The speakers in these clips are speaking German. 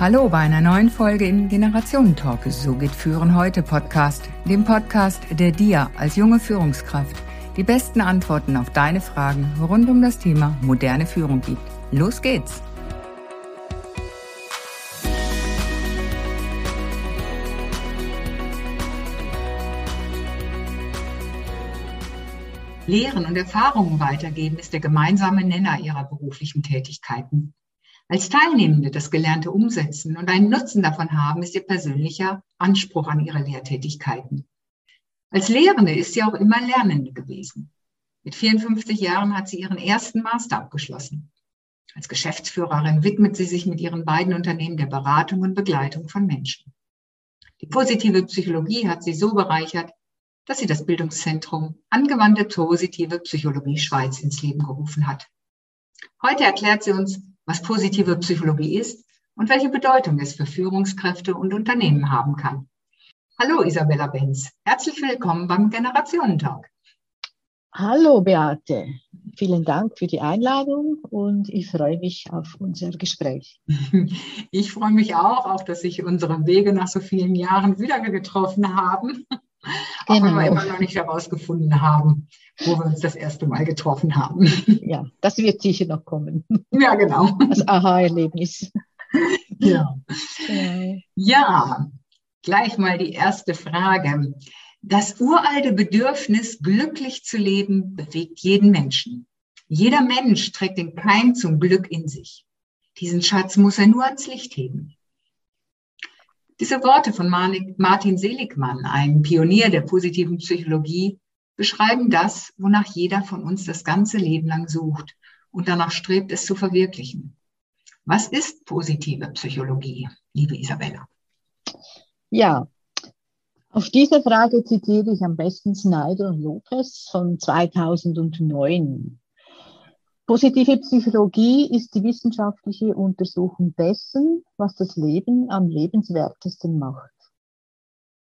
Hallo bei einer neuen Folge im Generationentalk. So geht Führen heute Podcast, dem Podcast, der dir als junge Führungskraft die besten Antworten auf deine Fragen rund um das Thema moderne Führung gibt. Los geht's! Lehren und Erfahrungen weitergeben ist der gemeinsame Nenner ihrer beruflichen Tätigkeiten. Als Teilnehmende das Gelernte umsetzen und einen Nutzen davon haben, ist ihr persönlicher Anspruch an ihre Lehrtätigkeiten. Als Lehrende ist sie auch immer Lernende gewesen. Mit 54 Jahren hat sie ihren ersten Master abgeschlossen. Als Geschäftsführerin widmet sie sich mit ihren beiden Unternehmen der Beratung und Begleitung von Menschen. Die positive Psychologie hat sie so bereichert, dass sie das Bildungszentrum Angewandte Positive Psychologie Schweiz ins Leben gerufen hat. Heute erklärt sie uns, was positive Psychologie ist und welche Bedeutung es für Führungskräfte und Unternehmen haben kann. Hallo Isabella Benz, herzlich willkommen beim Generationentalk. Hallo Beate, vielen Dank für die Einladung und ich freue mich auf unser Gespräch. Ich freue mich auch, auch dass sich unsere Wege nach so vielen Jahren wieder getroffen haben. Auch genau. wenn wir immer noch nicht herausgefunden haben, wo wir uns das erste Mal getroffen haben. Ja, das wird sicher noch kommen. Ja, genau. Das Aha-Erlebnis. Ja. ja, gleich mal die erste Frage. Das uralte Bedürfnis, glücklich zu leben, bewegt jeden Menschen. Jeder Mensch trägt den Keim zum Glück in sich. Diesen Schatz muss er nur ans Licht heben. Diese Worte von Martin Seligmann, ein Pionier der positiven Psychologie, beschreiben das, wonach jeder von uns das ganze Leben lang sucht und danach strebt, es zu verwirklichen. Was ist positive Psychologie, liebe Isabella? Ja, auf diese Frage zitiere ich am besten Snyder und Lopez von 2009. Positive Psychologie ist die wissenschaftliche Untersuchung dessen, was das Leben am lebenswertesten macht.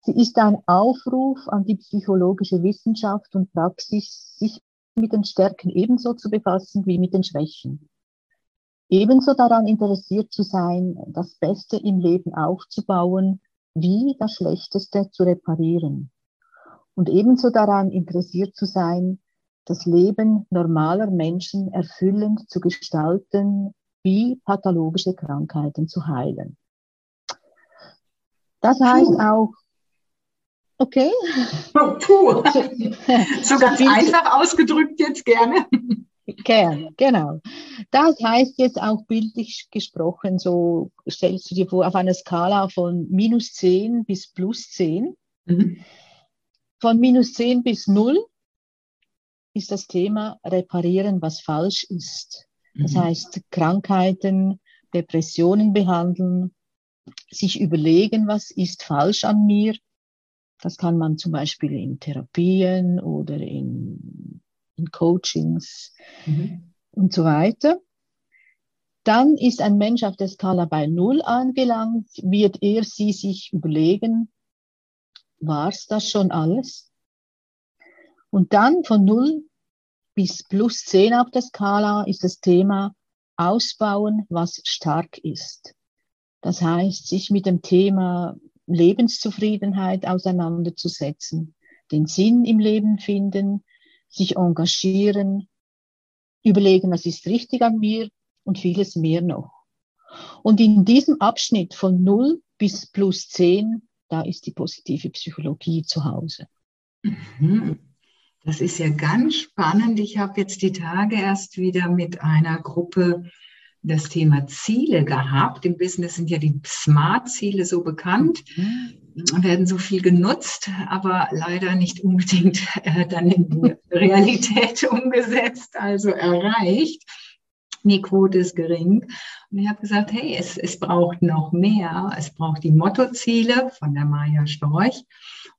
Sie ist ein Aufruf an die psychologische Wissenschaft und Praxis, sich mit den Stärken ebenso zu befassen wie mit den Schwächen. Ebenso daran interessiert zu sein, das Beste im Leben aufzubauen, wie das Schlechteste zu reparieren. Und ebenso daran interessiert zu sein, das Leben normaler Menschen erfüllend zu gestalten, wie pathologische Krankheiten zu heilen. Das heißt auch, okay. Puh. So ganz einfach ausgedrückt jetzt gerne. Gerne, genau. Das heißt jetzt auch bildlich gesprochen, so stellst du dir vor, auf einer Skala von minus 10 bis plus 10. Mhm. Von minus 10 bis 0 ist das Thema reparieren, was falsch ist. Das mhm. heißt, Krankheiten, Depressionen behandeln, sich überlegen, was ist falsch an mir. Das kann man zum Beispiel in Therapien oder in, in Coachings mhm. und so weiter. Dann ist ein Mensch auf der Skala bei Null angelangt, wird er sie sich überlegen, war es das schon alles? Und dann von 0 bis plus 10 auf der Skala ist das Thema Ausbauen, was stark ist. Das heißt, sich mit dem Thema Lebenszufriedenheit auseinanderzusetzen, den Sinn im Leben finden, sich engagieren, überlegen, was ist richtig an mir und vieles mehr noch. Und in diesem Abschnitt von 0 bis plus 10, da ist die positive Psychologie zu Hause. Mhm. Das ist ja ganz spannend. Ich habe jetzt die Tage erst wieder mit einer Gruppe das Thema Ziele gehabt. Im Business sind ja die Smart-Ziele so bekannt, mhm. werden so viel genutzt, aber leider nicht unbedingt äh, dann in die Realität umgesetzt, also erreicht. Die Quote ist gering. Und ich habe gesagt, hey, es, es braucht noch mehr. Es braucht die Mottoziele von der Maya Storch.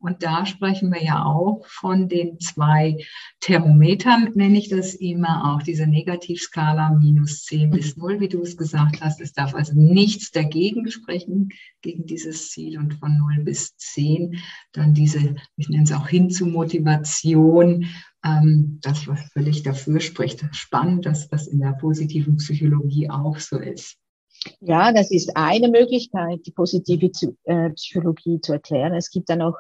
Und da sprechen wir ja auch von den zwei Thermometern, nenne ich das immer, auch diese Negativskala minus 10 bis 0, wie du es gesagt hast. Es darf also nichts dagegen sprechen, gegen dieses Ziel und von 0 bis 10 dann diese, ich nenne es auch hin zu Motivation, ähm, das, was völlig dafür spricht. Spannend, dass das in der positiven Psychologie auch so ist. Ja, das ist eine Möglichkeit, die positive äh, Psychologie zu erklären. Es gibt dann auch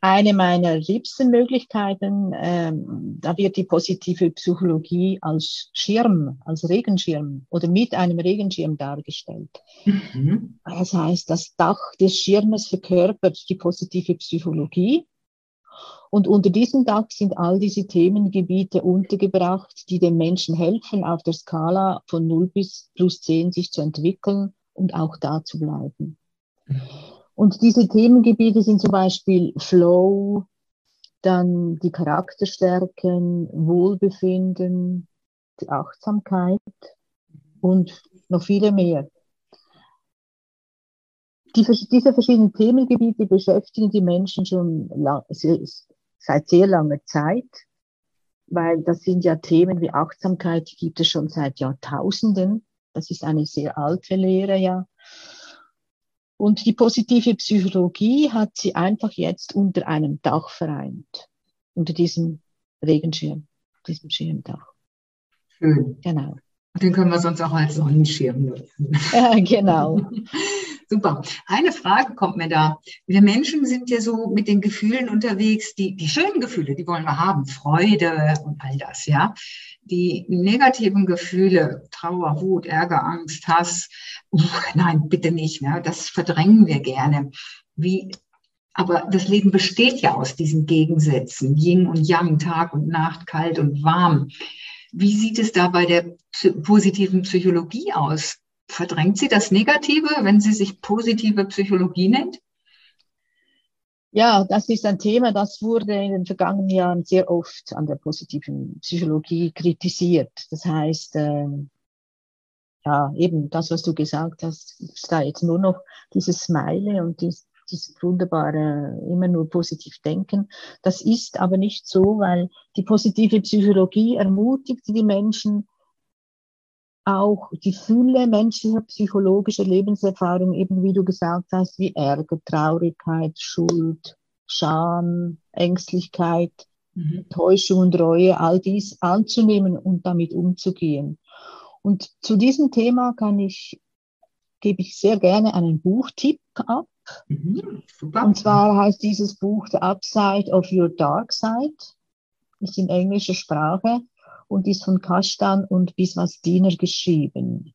eine meiner liebsten Möglichkeiten, ähm, da wird die positive Psychologie als Schirm, als Regenschirm oder mit einem Regenschirm dargestellt. Mhm. Das heißt, das Dach des Schirmes verkörpert die positive Psychologie. Und unter diesem Dach sind all diese Themengebiete untergebracht, die den Menschen helfen, auf der Skala von 0 bis plus 10 sich zu entwickeln und auch da zu bleiben. Mhm. Und diese Themengebiete sind zum Beispiel Flow, dann die Charakterstärken, Wohlbefinden, die Achtsamkeit und noch viele mehr. Die, diese verschiedenen Themengebiete beschäftigen die Menschen schon lang, seit sehr langer Zeit, weil das sind ja Themen wie Achtsamkeit, die gibt es schon seit Jahrtausenden. Das ist eine sehr alte Lehre, ja. Und die positive Psychologie hat sie einfach jetzt unter einem Dach vereint, unter diesem Regenschirm, diesem Schirmdach. Schön. Genau. Den können wir sonst auch als Sonnenschirm nutzen. Ja, genau. Super. Eine Frage kommt mir da. Wir Menschen sind ja so mit den Gefühlen unterwegs, die, die schönen Gefühle, die wollen wir haben, Freude und all das, ja. Die negativen Gefühle, Trauer, Wut, Ärger, Angst, Hass, uh, nein, bitte nicht, ne? das verdrängen wir gerne. Wie, aber das Leben besteht ja aus diesen Gegensätzen, Yin und Yang, Tag und Nacht, kalt und warm. Wie sieht es da bei der positiven Psychologie aus? Verdrängt sie das Negative, wenn sie sich positive Psychologie nennt? Ja, das ist ein Thema, das wurde in den vergangenen Jahren sehr oft an der positiven Psychologie kritisiert. Das heißt, äh, ja, eben das, was du gesagt hast, ist da jetzt nur noch dieses Smile und dies, dieses wunderbare, immer nur positiv denken. Das ist aber nicht so, weil die positive Psychologie ermutigt die Menschen, auch die Fülle menschlicher psychologischer Lebenserfahrung, eben wie du gesagt hast, wie Ärger, Traurigkeit, Schuld, Scham, Ängstlichkeit, mhm. Täuschung und Reue, all dies anzunehmen und damit umzugehen. Und zu diesem Thema kann ich, gebe ich sehr gerne einen Buchtipp ab. Mhm, und zwar heißt dieses Buch The Upside of Your Dark Side. Ist in englischer Sprache und ist von Kastan und Biswas Diener geschrieben.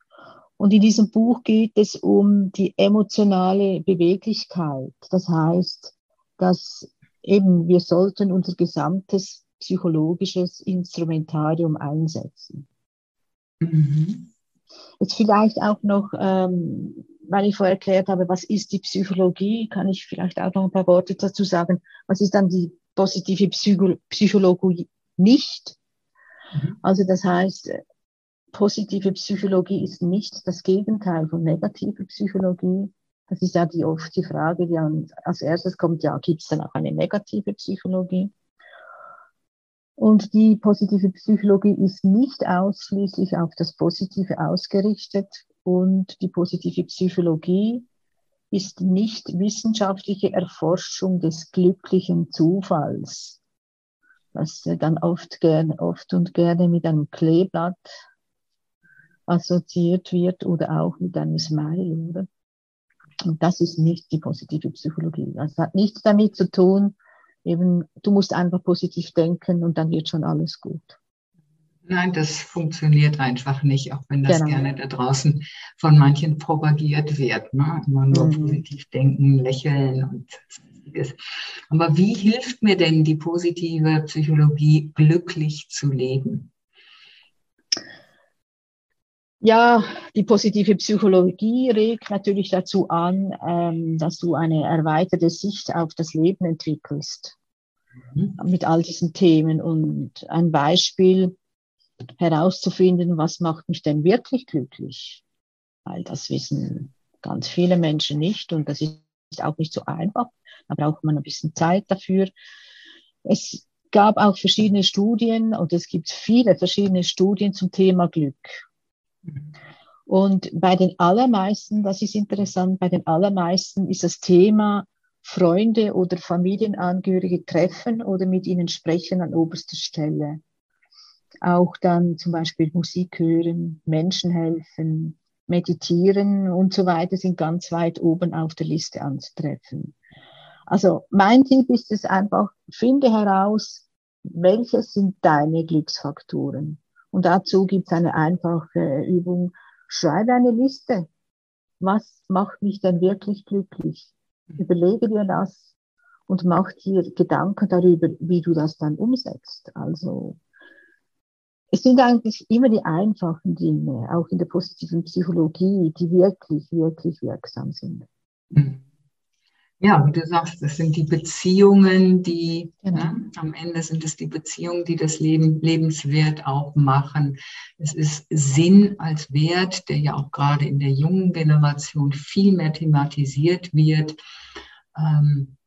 Und in diesem Buch geht es um die emotionale Beweglichkeit. Das heißt, dass eben wir sollten unser gesamtes psychologisches Instrumentarium einsetzen. Mhm. Jetzt vielleicht auch noch, ähm, weil ich vorher erklärt habe, was ist die Psychologie, kann ich vielleicht auch noch ein paar Worte dazu sagen. Was ist dann die positive Psycho Psychologie nicht? Mhm. Also das heißt, positive Psychologie ist nicht das Gegenteil von negativer Psychologie. Das ist ja die, oft die Frage, die als erstes kommt, ja, gibt es dann auch eine negative Psychologie? Und die positive Psychologie ist nicht ausschließlich auf das Positive ausgerichtet und die positive Psychologie ist nicht wissenschaftliche Erforschung des glücklichen Zufalls was dann oft, gern, oft und gerne mit einem Kleeblatt assoziiert wird oder auch mit einem Smile, oder? Und das ist nicht die positive Psychologie. Das also hat nichts damit zu tun, eben, du musst einfach positiv denken und dann wird schon alles gut. Nein, das funktioniert einfach nicht, auch wenn das genau. gerne da draußen von manchen propagiert wird. Ne? Immer nur mhm. positiv denken, lächeln und ist. Aber wie hilft mir denn die positive Psychologie, glücklich zu leben? Ja, die positive Psychologie regt natürlich dazu an, ähm, dass du eine erweiterte Sicht auf das Leben entwickelst mhm. mit all diesen Themen. Und ein Beispiel herauszufinden, was macht mich denn wirklich glücklich? Weil das wissen ganz viele Menschen nicht und das ist auch nicht so einfach. Da braucht man ein bisschen Zeit dafür. Es gab auch verschiedene Studien und es gibt viele verschiedene Studien zum Thema Glück. Und bei den allermeisten, das ist interessant, bei den allermeisten ist das Thema Freunde oder Familienangehörige treffen oder mit ihnen sprechen an oberster Stelle. Auch dann zum Beispiel Musik hören, Menschen helfen, Meditieren und so weiter sind ganz weit oben auf der Liste anzutreffen. Also mein Tipp ist es einfach, finde heraus, welche sind deine Glücksfaktoren. Und dazu gibt es eine einfache Übung. Schreibe eine Liste. Was macht mich denn wirklich glücklich? Überlege dir das und mach dir Gedanken darüber, wie du das dann umsetzt. Also es sind eigentlich immer die einfachen Dinge, auch in der positiven Psychologie, die wirklich, wirklich wirksam sind. Mhm. Ja, wie du sagst, das sind die Beziehungen, die genau. ne, am Ende sind es die Beziehungen, die das Leben lebenswert auch machen. Es ist Sinn als Wert, der ja auch gerade in der jungen Generation viel mehr thematisiert wird. Ähm,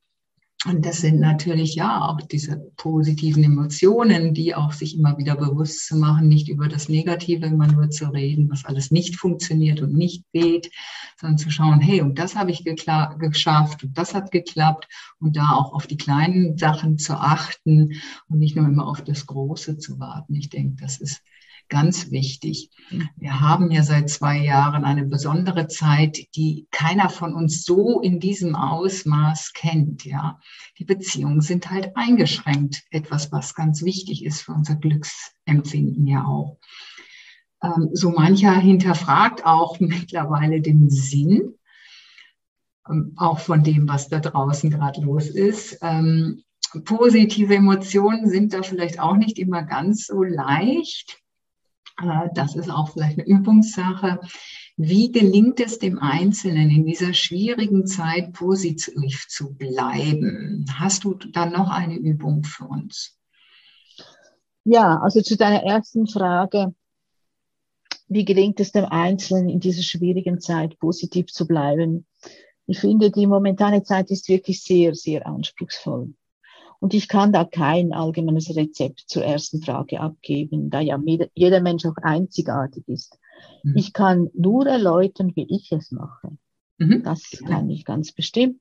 und das sind natürlich ja auch diese positiven Emotionen, die auch sich immer wieder bewusst zu machen, nicht über das Negative immer nur zu reden, was alles nicht funktioniert und nicht geht, sondern zu schauen, hey, und das habe ich geschafft und das hat geklappt und da auch auf die kleinen Sachen zu achten und nicht nur immer auf das Große zu warten. Ich denke, das ist ganz wichtig. Wir haben ja seit zwei Jahren eine besondere Zeit, die keiner von uns so in diesem Ausmaß kennt. Ja, die Beziehungen sind halt eingeschränkt. Etwas, was ganz wichtig ist für unser Glücksempfinden ja auch. Ähm, so mancher hinterfragt auch mittlerweile den Sinn, ähm, auch von dem, was da draußen gerade los ist. Ähm, positive Emotionen sind da vielleicht auch nicht immer ganz so leicht. Äh, das ist auch vielleicht eine Übungssache. Wie gelingt es dem Einzelnen in dieser schwierigen Zeit positiv zu bleiben? Hast du da noch eine Übung für uns? Ja, also zu deiner ersten Frage. Wie gelingt es dem Einzelnen in dieser schwierigen Zeit positiv zu bleiben? Ich finde, die momentane Zeit ist wirklich sehr, sehr anspruchsvoll. Und ich kann da kein allgemeines Rezept zur ersten Frage abgeben, da ja jeder Mensch auch einzigartig ist. Mhm. Ich kann nur erläutern, wie ich es mache. Mhm. Das kann ich ganz bestimmt.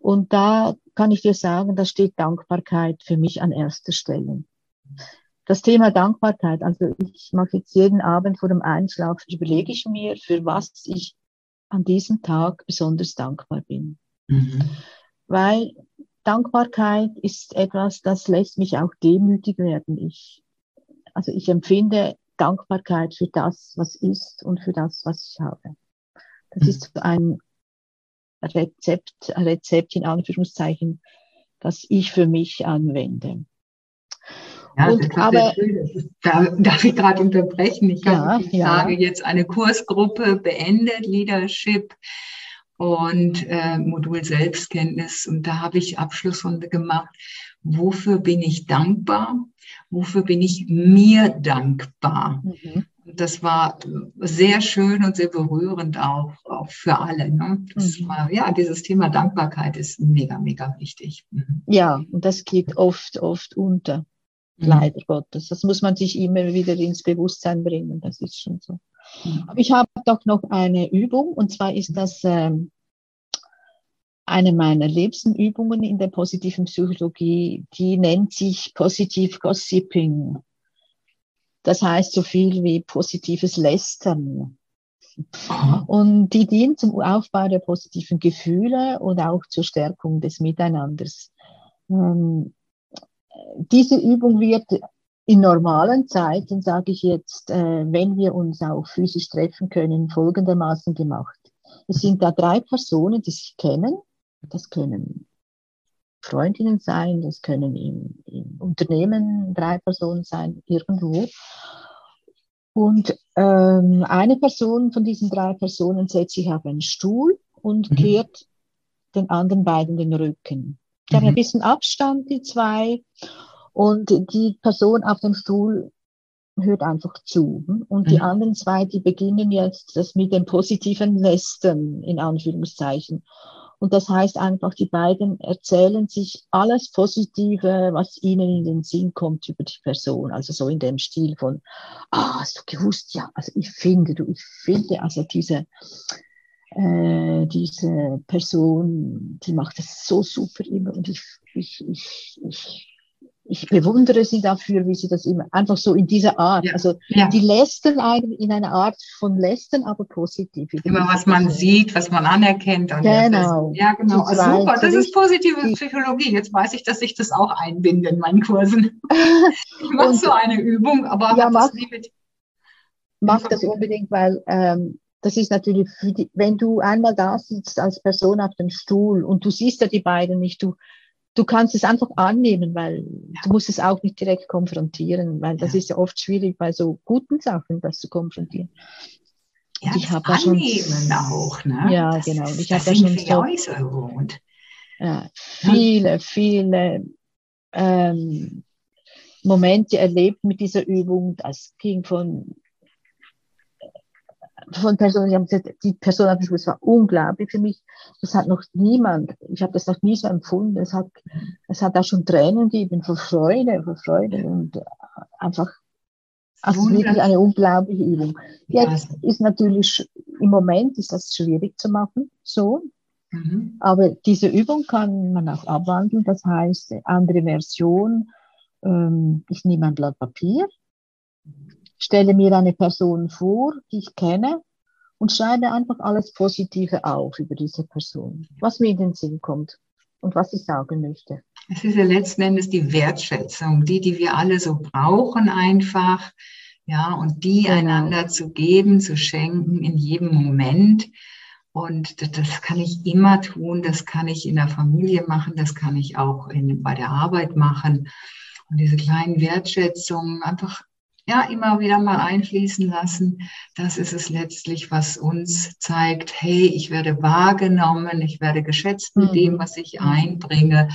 Und da kann ich dir sagen, da steht Dankbarkeit für mich an erster Stelle. Das Thema Dankbarkeit, also ich mache jetzt jeden Abend vor dem Einschlafen, überlege ich mir, für was ich an diesem Tag besonders dankbar bin. Mhm. Weil Dankbarkeit ist etwas, das lässt mich auch demütig werden. Ich, also ich empfinde Dankbarkeit für das, was ist und für das, was ich habe. Das mhm. ist ein Rezept, ein Rezept in Anführungszeichen, das ich für mich anwende. Ja, und, das aber, ist, da darf ich gerade unterbrechen. Ich habe ja, ja. Tage jetzt eine Kursgruppe beendet, Leadership und äh, Modul Selbstkenntnis. Und da habe ich Abschlussrunde gemacht. Wofür bin ich dankbar? Wofür bin ich mir dankbar? Mhm. Das war sehr schön und sehr berührend auch, auch für alle. Ne? Das mhm. war, ja, dieses Thema Dankbarkeit ist mega, mega wichtig. Mhm. Ja, und das geht oft, oft unter. Mhm. Leider Gottes. Das muss man sich immer wieder ins Bewusstsein bringen. Das ist schon so. Aber ich habe doch noch eine Übung und zwar ist das ähm, eine meiner liebsten Übungen in der positiven Psychologie, die nennt sich Positive Gossiping. Das heißt so viel wie positives Lästern. Und die dient zum Aufbau der positiven Gefühle und auch zur Stärkung des Miteinanders. Ähm, diese Übung wird in normalen Zeiten, sage ich jetzt, äh, wenn wir uns auch physisch treffen können, folgendermaßen gemacht. Es sind da drei Personen, die sich kennen. Das können Freundinnen sein, das können im, im Unternehmen drei Personen sein, irgendwo. Und ähm, eine Person von diesen drei Personen setzt sich auf einen Stuhl und mhm. kehrt den anderen beiden den Rücken. Die mhm. haben ein bisschen Abstand, die zwei. Und die Person auf dem Stuhl hört einfach zu. Und die mhm. anderen zwei, die beginnen jetzt das mit dem positiven Lästern, in Anführungszeichen. Und das heißt einfach, die beiden erzählen sich alles Positive, was ihnen in den Sinn kommt über die Person. Also so in dem Stil von, ah, hast du gewusst? Ja, also ich finde, du, ich finde, also diese, äh, diese Person, die macht das so super immer und ich, ich, ich, ich ich bewundere sie dafür, wie sie das immer einfach so in dieser Art, ja. also ja. die lästern einen in einer Art von lästern, aber positiv. Immer was man sieht, was man anerkennt. genau. Ja, genau. Also super, das ist positive Psychologie. Jetzt weiß ich, dass ich das auch einbinde in meinen Kursen. ich mache so eine Übung, aber ja, mach, mit, mach das unbedingt, weil ähm, das ist natürlich, die, wenn du einmal da sitzt als Person auf dem Stuhl und du siehst ja die beiden nicht, du du kannst es einfach annehmen, weil ja. du musst es auch nicht direkt konfrontieren, weil das ja. ist ja oft schwierig bei so guten Sachen, das zu konfrontieren. Ja, ich habe da schon auch, ne? Ja, das, genau. Ich habe da schon so, ja, viele, viele ähm, Momente erlebt mit dieser Übung. Das ging von von Personen, die haben gesagt, die Person hat gesagt, es war unglaublich für mich. Das hat noch niemand, ich habe das noch nie so empfunden. Es hat, es hat auch schon Tränen gegeben vor Freude, vor Freude und einfach, also wirklich eine unglaubliche Übung. Jetzt ja. ist natürlich, im Moment ist das schwierig zu machen, so. Mhm. Aber diese Übung kann man auch abwandeln. Das heißt, andere Version, ähm, ich nehme ein Blatt Papier, stelle mir eine Person vor, die ich kenne und schreibe einfach alles Positive auf über diese Person, was mir in den Sinn kommt und was ich sagen möchte. Es ist ja letzten Endes die Wertschätzung, die, die wir alle so brauchen einfach, ja, und die genau. einander zu geben, zu schenken in jedem Moment. Und das kann ich immer tun, das kann ich in der Familie machen, das kann ich auch in, bei der Arbeit machen. Und diese kleinen Wertschätzungen einfach ja, immer wieder mal einfließen lassen. Das ist es letztlich, was uns zeigt, hey, ich werde wahrgenommen, ich werde geschätzt mit mhm. dem, was ich einbringe.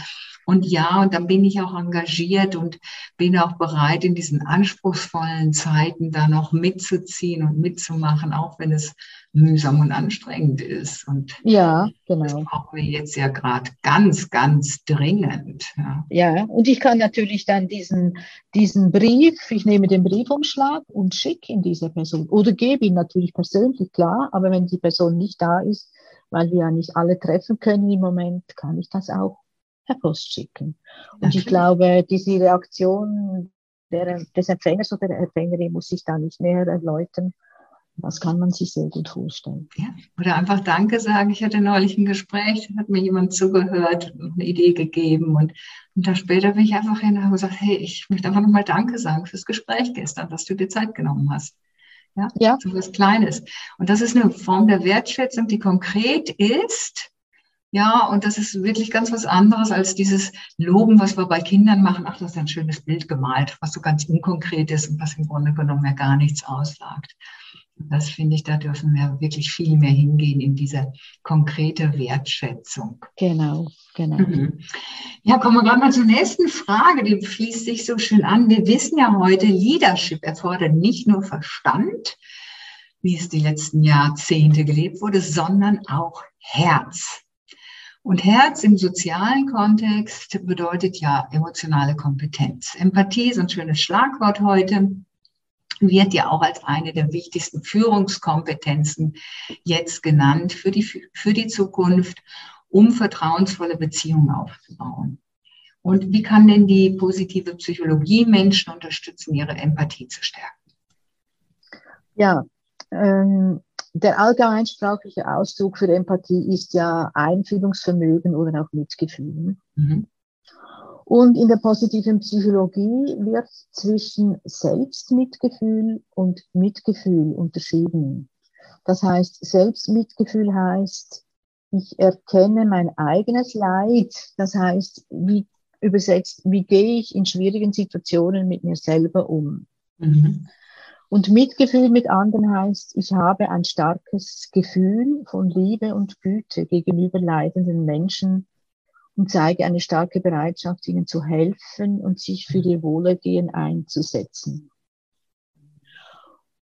Und ja, und dann bin ich auch engagiert und bin auch bereit, in diesen anspruchsvollen Zeiten da noch mitzuziehen und mitzumachen, auch wenn es mühsam und anstrengend ist. Und ja, genau. Das brauchen wir jetzt ja gerade ganz, ganz dringend. Ja. ja, und ich kann natürlich dann diesen, diesen Brief, ich nehme den Briefumschlag und schicke ihn dieser Person oder gebe ihn natürlich persönlich, klar, aber wenn die Person nicht da ist, weil wir ja nicht alle treffen können im Moment, kann ich das auch per Post schicken. Und okay. ich glaube, diese Reaktion der, des Empfängers oder der Empfängerin muss ich da nicht näher erläutern. Das kann man sich sehr gut vorstellen. Ja, oder einfach Danke sagen. Ich hatte neulich ein Gespräch, hat mir jemand zugehört, eine Idee gegeben und, und da später bin ich einfach hin und gesagt, hey, ich möchte einfach nochmal Danke sagen fürs Gespräch gestern, dass du dir Zeit genommen hast. Ja, ja. so was Kleines. Und das ist eine Form der Wertschätzung, die konkret ist. Ja, und das ist wirklich ganz was anderes als dieses Loben, was wir bei Kindern machen. Ach, das ist ein schönes Bild gemalt, was so ganz unkonkret ist und was im Grunde genommen ja gar nichts aussagt. Das finde ich, da dürfen wir wirklich viel mehr hingehen in diese konkrete Wertschätzung. Genau, genau. Mhm. Ja, kommen wir gerade mal zur nächsten Frage, die fließt sich so schön an. Wir wissen ja heute, Leadership erfordert nicht nur Verstand, wie es die letzten Jahrzehnte gelebt wurde, sondern auch Herz. Und Herz im sozialen Kontext bedeutet ja emotionale Kompetenz. Empathie ist ein schönes Schlagwort heute wird ja auch als eine der wichtigsten Führungskompetenzen jetzt genannt für die, für die Zukunft, um vertrauensvolle Beziehungen aufzubauen. Und wie kann denn die positive Psychologie Menschen unterstützen, ihre Empathie zu stärken? Ja, ähm, der allgemeinsprachliche Ausdruck für Empathie ist ja Einfühlungsvermögen oder auch Mitgefühl. Mhm. Und in der positiven Psychologie wird zwischen Selbstmitgefühl und Mitgefühl unterschieden. Das heißt, Selbstmitgefühl heißt, ich erkenne mein eigenes Leid. Das heißt, wie übersetzt, wie gehe ich in schwierigen Situationen mit mir selber um? Mhm. Und Mitgefühl mit anderen heißt, ich habe ein starkes Gefühl von Liebe und Güte gegenüber leidenden Menschen und zeige eine starke Bereitschaft, ihnen zu helfen und sich für ihr Wohlergehen einzusetzen.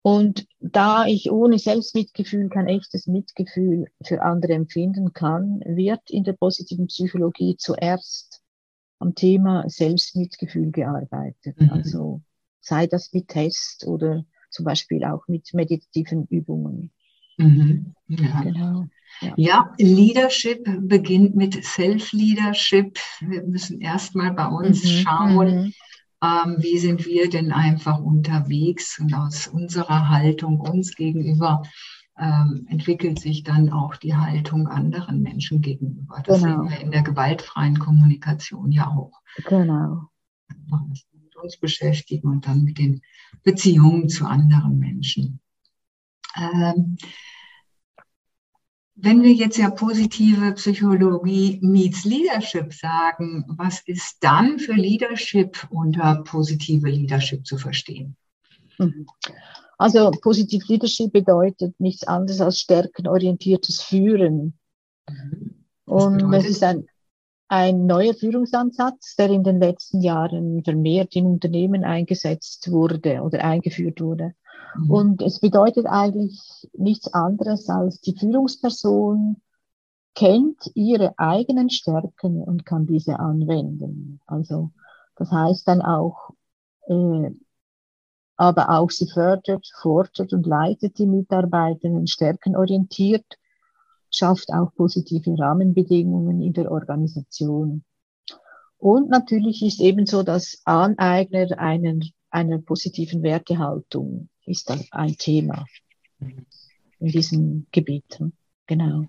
Und da ich ohne Selbstmitgefühl kein echtes Mitgefühl für andere empfinden kann, wird in der positiven Psychologie zuerst am Thema Selbstmitgefühl gearbeitet. Mhm. Also sei das mit Test oder zum Beispiel auch mit meditativen Übungen. Mhm. Ja. Genau. Ja. ja, Leadership beginnt mit Self-Leadership. Wir müssen erstmal bei uns mhm, schauen, mhm. ähm, wie sind wir denn einfach unterwegs und aus unserer Haltung uns gegenüber ähm, entwickelt sich dann auch die Haltung anderen Menschen gegenüber. Das genau. sehen wir in der gewaltfreien Kommunikation ja auch. Genau. Mit uns beschäftigen und dann mit den Beziehungen zu anderen Menschen. Ähm, wenn wir jetzt ja positive Psychologie meets Leadership sagen, was ist dann für Leadership unter positive Leadership zu verstehen? Mhm. Also Positive Leadership bedeutet nichts anderes als stärkenorientiertes Führen. Und es ist ein, ein neuer Führungsansatz, der in den letzten Jahren vermehrt in Unternehmen eingesetzt wurde oder eingeführt wurde. Mhm. Und es bedeutet eigentlich nichts anderes als die Führungsperson kennt ihre eigenen Stärken und kann diese anwenden. Also das heißt dann auch, äh, aber auch sie fördert, fordert und leitet die Mitarbeitenden stärkenorientiert, schafft auch positive Rahmenbedingungen in der Organisation. Und natürlich ist ebenso das Aneigner einer, einer positiven Wertehaltung ist ein Thema in diesem Gebiet. Genau.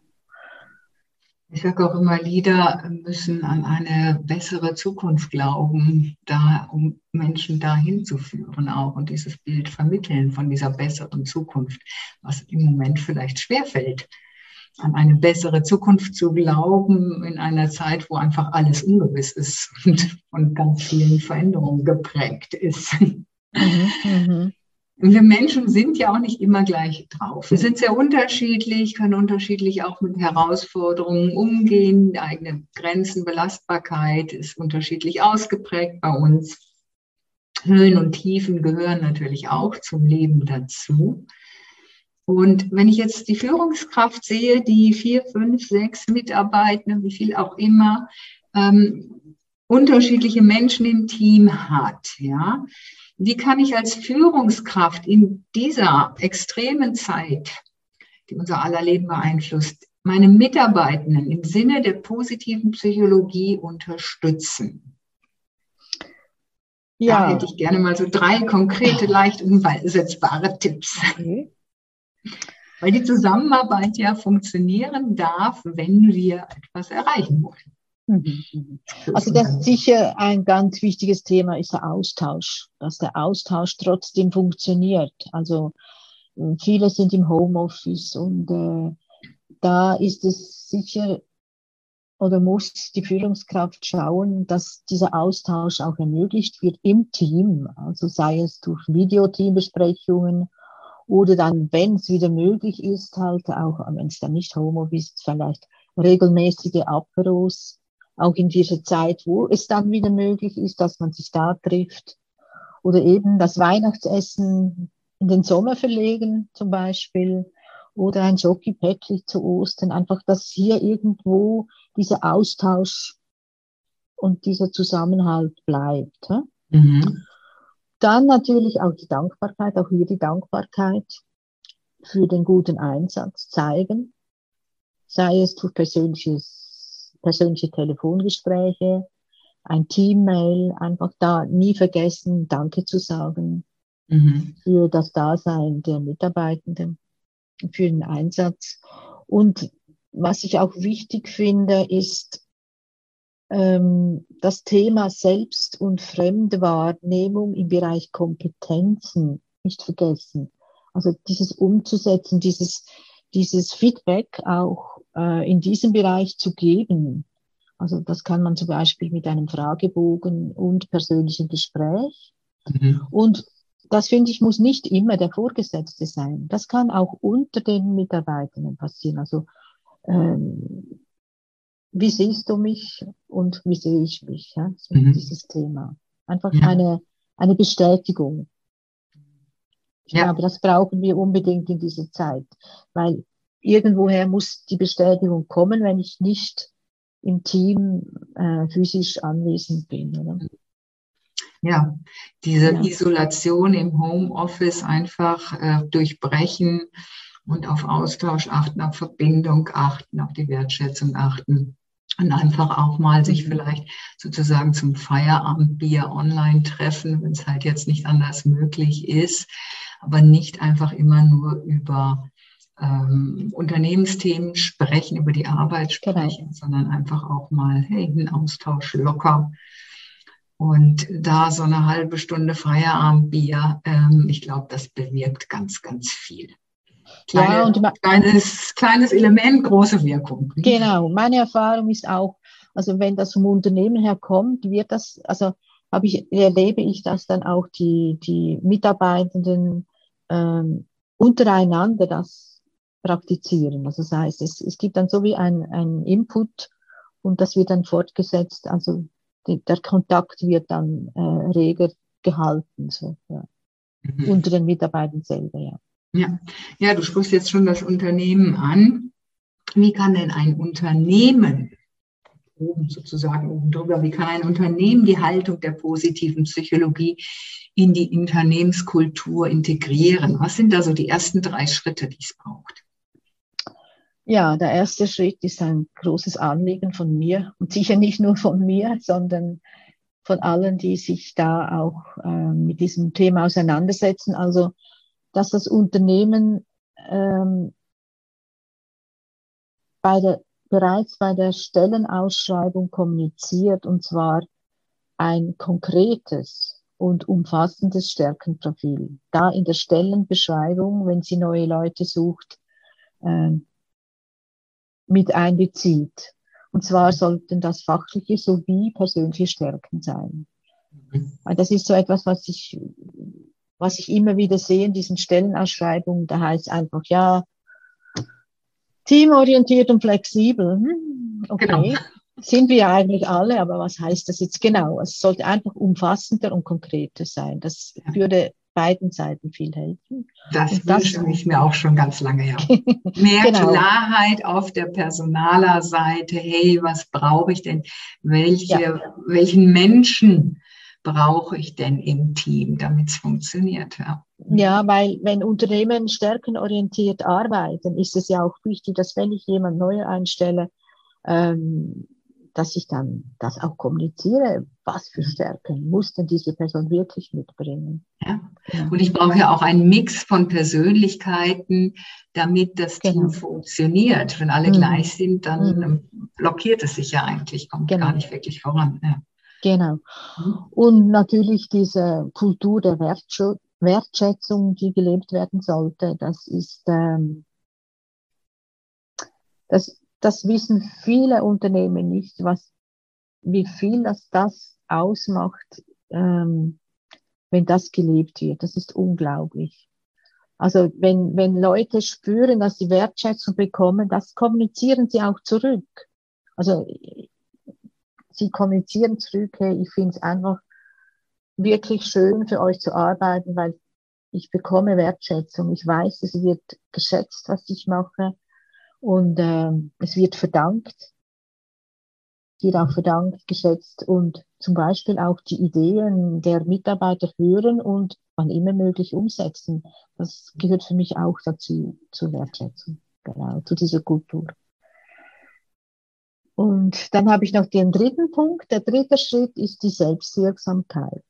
Ich sage auch immer, Lieder müssen an eine bessere Zukunft glauben, da, um Menschen dahin zu führen auch und dieses Bild vermitteln von dieser besseren Zukunft, was im Moment vielleicht schwerfällt, an eine bessere Zukunft zu glauben in einer Zeit, wo einfach alles ungewiss ist und von ganz vielen Veränderungen geprägt ist. Mhm, mh. Und wir Menschen sind ja auch nicht immer gleich drauf. Wir sind sehr unterschiedlich, können unterschiedlich auch mit Herausforderungen umgehen. Die eigene Grenzen, Belastbarkeit ist unterschiedlich ausgeprägt bei uns. Höhen und Tiefen gehören natürlich auch zum Leben dazu. Und wenn ich jetzt die Führungskraft sehe, die vier, fünf, sechs Mitarbeiter, wie viel auch immer, ähm, unterschiedliche Menschen im Team hat, ja, wie kann ich als Führungskraft in dieser extremen Zeit, die unser aller Leben beeinflusst, meine Mitarbeitenden im Sinne der positiven Psychologie unterstützen? Ja. Da hätte ich gerne mal so drei konkrete, leicht umsetzbare Tipps. Okay. Weil die Zusammenarbeit ja funktionieren darf, wenn wir etwas erreichen wollen. Mhm, mhm. Also das ist sicher ein ganz wichtiges Thema ist der Austausch, dass der Austausch trotzdem funktioniert. Also äh, viele sind im Homeoffice und äh, da ist es sicher oder muss die Führungskraft schauen, dass dieser Austausch auch ermöglicht wird im Team. Also sei es durch Videoteambesprechungen oder dann, wenn es wieder möglich ist, halt auch, wenn es dann nicht Homeoffice ist, vielleicht regelmäßige Aperos auch in dieser Zeit, wo es dann wieder möglich ist, dass man sich da trifft. Oder eben das Weihnachtsessen in den Sommer verlegen zum Beispiel. Oder ein Schokipäckchen zu Ostern. Einfach, dass hier irgendwo dieser Austausch und dieser Zusammenhalt bleibt. Mhm. Dann natürlich auch die Dankbarkeit, auch hier die Dankbarkeit für den guten Einsatz zeigen. Sei es durch persönliches persönliche Telefongespräche, ein Teammail, einfach da nie vergessen, Danke zu sagen mhm. für das Dasein der Mitarbeitenden, für den Einsatz. Und was ich auch wichtig finde, ist das Thema Selbst- und Fremdwahrnehmung im Bereich Kompetenzen nicht vergessen. Also dieses umzusetzen, dieses, dieses Feedback auch äh, in diesem Bereich zu geben. Also das kann man zum Beispiel mit einem Fragebogen und persönlichem Gespräch. Mhm. Und das finde ich muss nicht immer der Vorgesetzte sein. Das kann auch unter den Mitarbeitern passieren. Also ähm, wie siehst du mich und wie sehe ich mich? Ja? So mhm. Dieses Thema. Einfach ja. eine, eine Bestätigung. Ich ja. glaube, das brauchen wir unbedingt in dieser Zeit, weil irgendwoher muss die Bestätigung kommen, wenn ich nicht im Team äh, physisch anwesend bin. Oder? Ja, diese ja. Isolation im Homeoffice einfach äh, durchbrechen und auf Austausch achten, auf Verbindung achten, auf die Wertschätzung achten und einfach auch mal sich mhm. vielleicht sozusagen zum Feierabendbier online treffen, wenn es halt jetzt nicht anders möglich ist, aber nicht einfach immer nur über ähm, Unternehmensthemen sprechen, über die Arbeit genau. sprechen, genau. sondern einfach auch mal, hey, ein Austausch locker. Und da so eine halbe Stunde Feierabendbier, ähm, ich glaube, das bewirkt ganz, ganz viel. Kleine, ja, und kleines, kleines Element, große Wirkung. Genau, meine Erfahrung ist auch, also wenn das vom Unternehmen her kommt, wird das, also habe ich, erlebe ich, dass dann auch die, die Mitarbeitenden ähm, untereinander das praktizieren. Also das heißt, es, es gibt dann so wie ein, ein Input und das wird dann fortgesetzt. Also die, der Kontakt wird dann äh, reger gehalten, so, ja. mhm. unter den Mitarbeitern selber, ja. Ja. ja, du sprichst jetzt schon das Unternehmen an. Wie kann denn ein Unternehmen, oben sozusagen oben drüber, wie kann ein Unternehmen die Haltung der positiven Psychologie in die Unternehmenskultur integrieren? Was sind da so die ersten drei Schritte, die es braucht? Ja, der erste Schritt ist ein großes Anliegen von mir und sicher nicht nur von mir, sondern von allen, die sich da auch äh, mit diesem Thema auseinandersetzen. Also dass das Unternehmen ähm, bei der, bereits bei der Stellenausschreibung kommuniziert, und zwar ein konkretes und umfassendes Stärkenprofil. Da in der Stellenbeschreibung, wenn sie neue Leute sucht, äh, mit einbezieht. Und zwar sollten das fachliche sowie persönliche Stärken sein. Mhm. Das ist so etwas, was ich was ich immer wieder sehe in diesen Stellenausschreibungen, da heißt einfach, ja, teamorientiert und flexibel. Hm, okay, genau. sind wir ja eigentlich alle, aber was heißt das jetzt genau? Es sollte einfach umfassender und konkreter sein. Das ja. würde beiden Seiten viel helfen. Das, das wünsche ich mir auch schon ganz lange, ja. Mehr genau. Klarheit auf der Personalerseite. Hey, was brauche ich denn? Welche, ja. welchen Menschen brauche ich denn im Team, damit es funktioniert? Ja. ja, weil wenn Unternehmen stärkenorientiert arbeiten, ist es ja auch wichtig, dass wenn ich jemand neu einstelle, ähm, dass ich dann das auch kommuniziere, was für Stärken muss denn diese Person wirklich mitbringen. Ja. Und ich brauche ja auch einen Mix von Persönlichkeiten, damit das genau. Team funktioniert. Wenn alle mhm. gleich sind, dann mhm. blockiert es sich ja eigentlich, kommt genau. gar nicht wirklich voran. Ja. Genau. Mhm. Und natürlich diese Kultur der Wertschätzung, die gelebt werden sollte, das ist, ähm, das, das wissen viele Unternehmen nicht, was, wie viel das, das ausmacht, ähm, wenn das gelebt wird. Das ist unglaublich. Also wenn, wenn Leute spüren, dass sie Wertschätzung bekommen, das kommunizieren sie auch zurück. Also sie kommunizieren zurück, hey, ich finde es einfach wirklich schön für euch zu arbeiten, weil ich bekomme Wertschätzung. Ich weiß, es wird geschätzt, was ich mache und äh, es wird verdankt, wird auch verdankt, geschätzt und zum Beispiel auch die Ideen der Mitarbeiter hören und wann immer möglich umsetzen. Das gehört für mich auch dazu, zur Wertschätzung, genau, zu dieser Kultur. Und dann habe ich noch den dritten Punkt. Der dritte Schritt ist die Selbstwirksamkeit.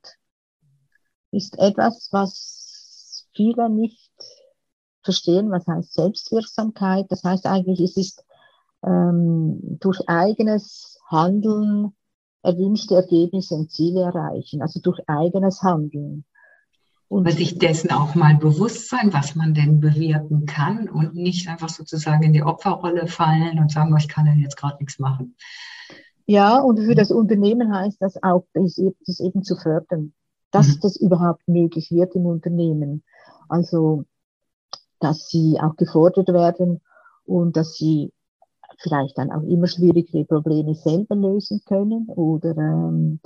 Ist etwas, was viele nicht verstehen, was heißt Selbstwirksamkeit. Das heißt eigentlich, es ist ähm, durch eigenes Handeln erwünschte Ergebnisse und Ziele erreichen, also durch eigenes Handeln. Und sich dessen auch mal bewusst sein, was man denn bewirken kann und nicht einfach sozusagen in die Opferrolle fallen und sagen, ich kann ja jetzt gerade nichts machen. Ja, und für das Unternehmen heißt das auch, das eben zu fördern, dass mhm. das überhaupt möglich wird im Unternehmen. Also, dass sie auch gefordert werden und dass sie vielleicht dann auch immer schwierigere Probleme selber lösen können oder ähm,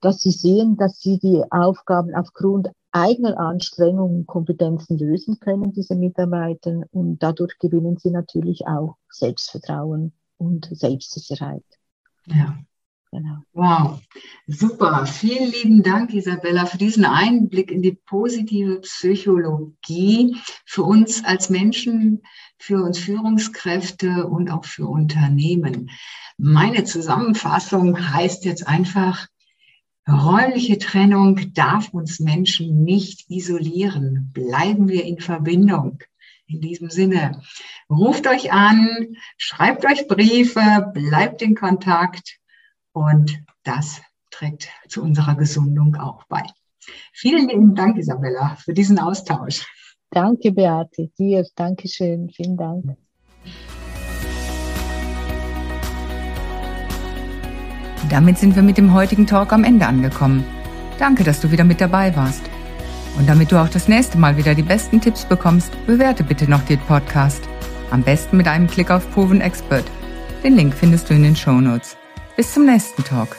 dass sie sehen, dass sie die Aufgaben aufgrund eigener Anstrengungen und Kompetenzen lösen können, diese Mitarbeiter. Und dadurch gewinnen sie natürlich auch Selbstvertrauen und Selbstsicherheit. Ja. Genau. Wow, super. Vielen lieben Dank, Isabella, für diesen Einblick in die positive Psychologie für uns als Menschen, für uns Führungskräfte und auch für Unternehmen. Meine Zusammenfassung heißt jetzt einfach, räumliche Trennung darf uns Menschen nicht isolieren. Bleiben wir in Verbindung. In diesem Sinne, ruft euch an, schreibt euch Briefe, bleibt in Kontakt und das trägt zu unserer Gesundung auch bei. Vielen lieben Dank, Isabella, für diesen Austausch. Danke, Beate, dir. Dankeschön. Vielen Dank. Damit sind wir mit dem heutigen Talk am Ende angekommen. Danke, dass du wieder mit dabei warst. Und damit du auch das nächste Mal wieder die besten Tipps bekommst, bewerte bitte noch den Podcast. Am besten mit einem Klick auf Proven Expert. Den Link findest du in den Show Notes. Bis zum nächsten Talk.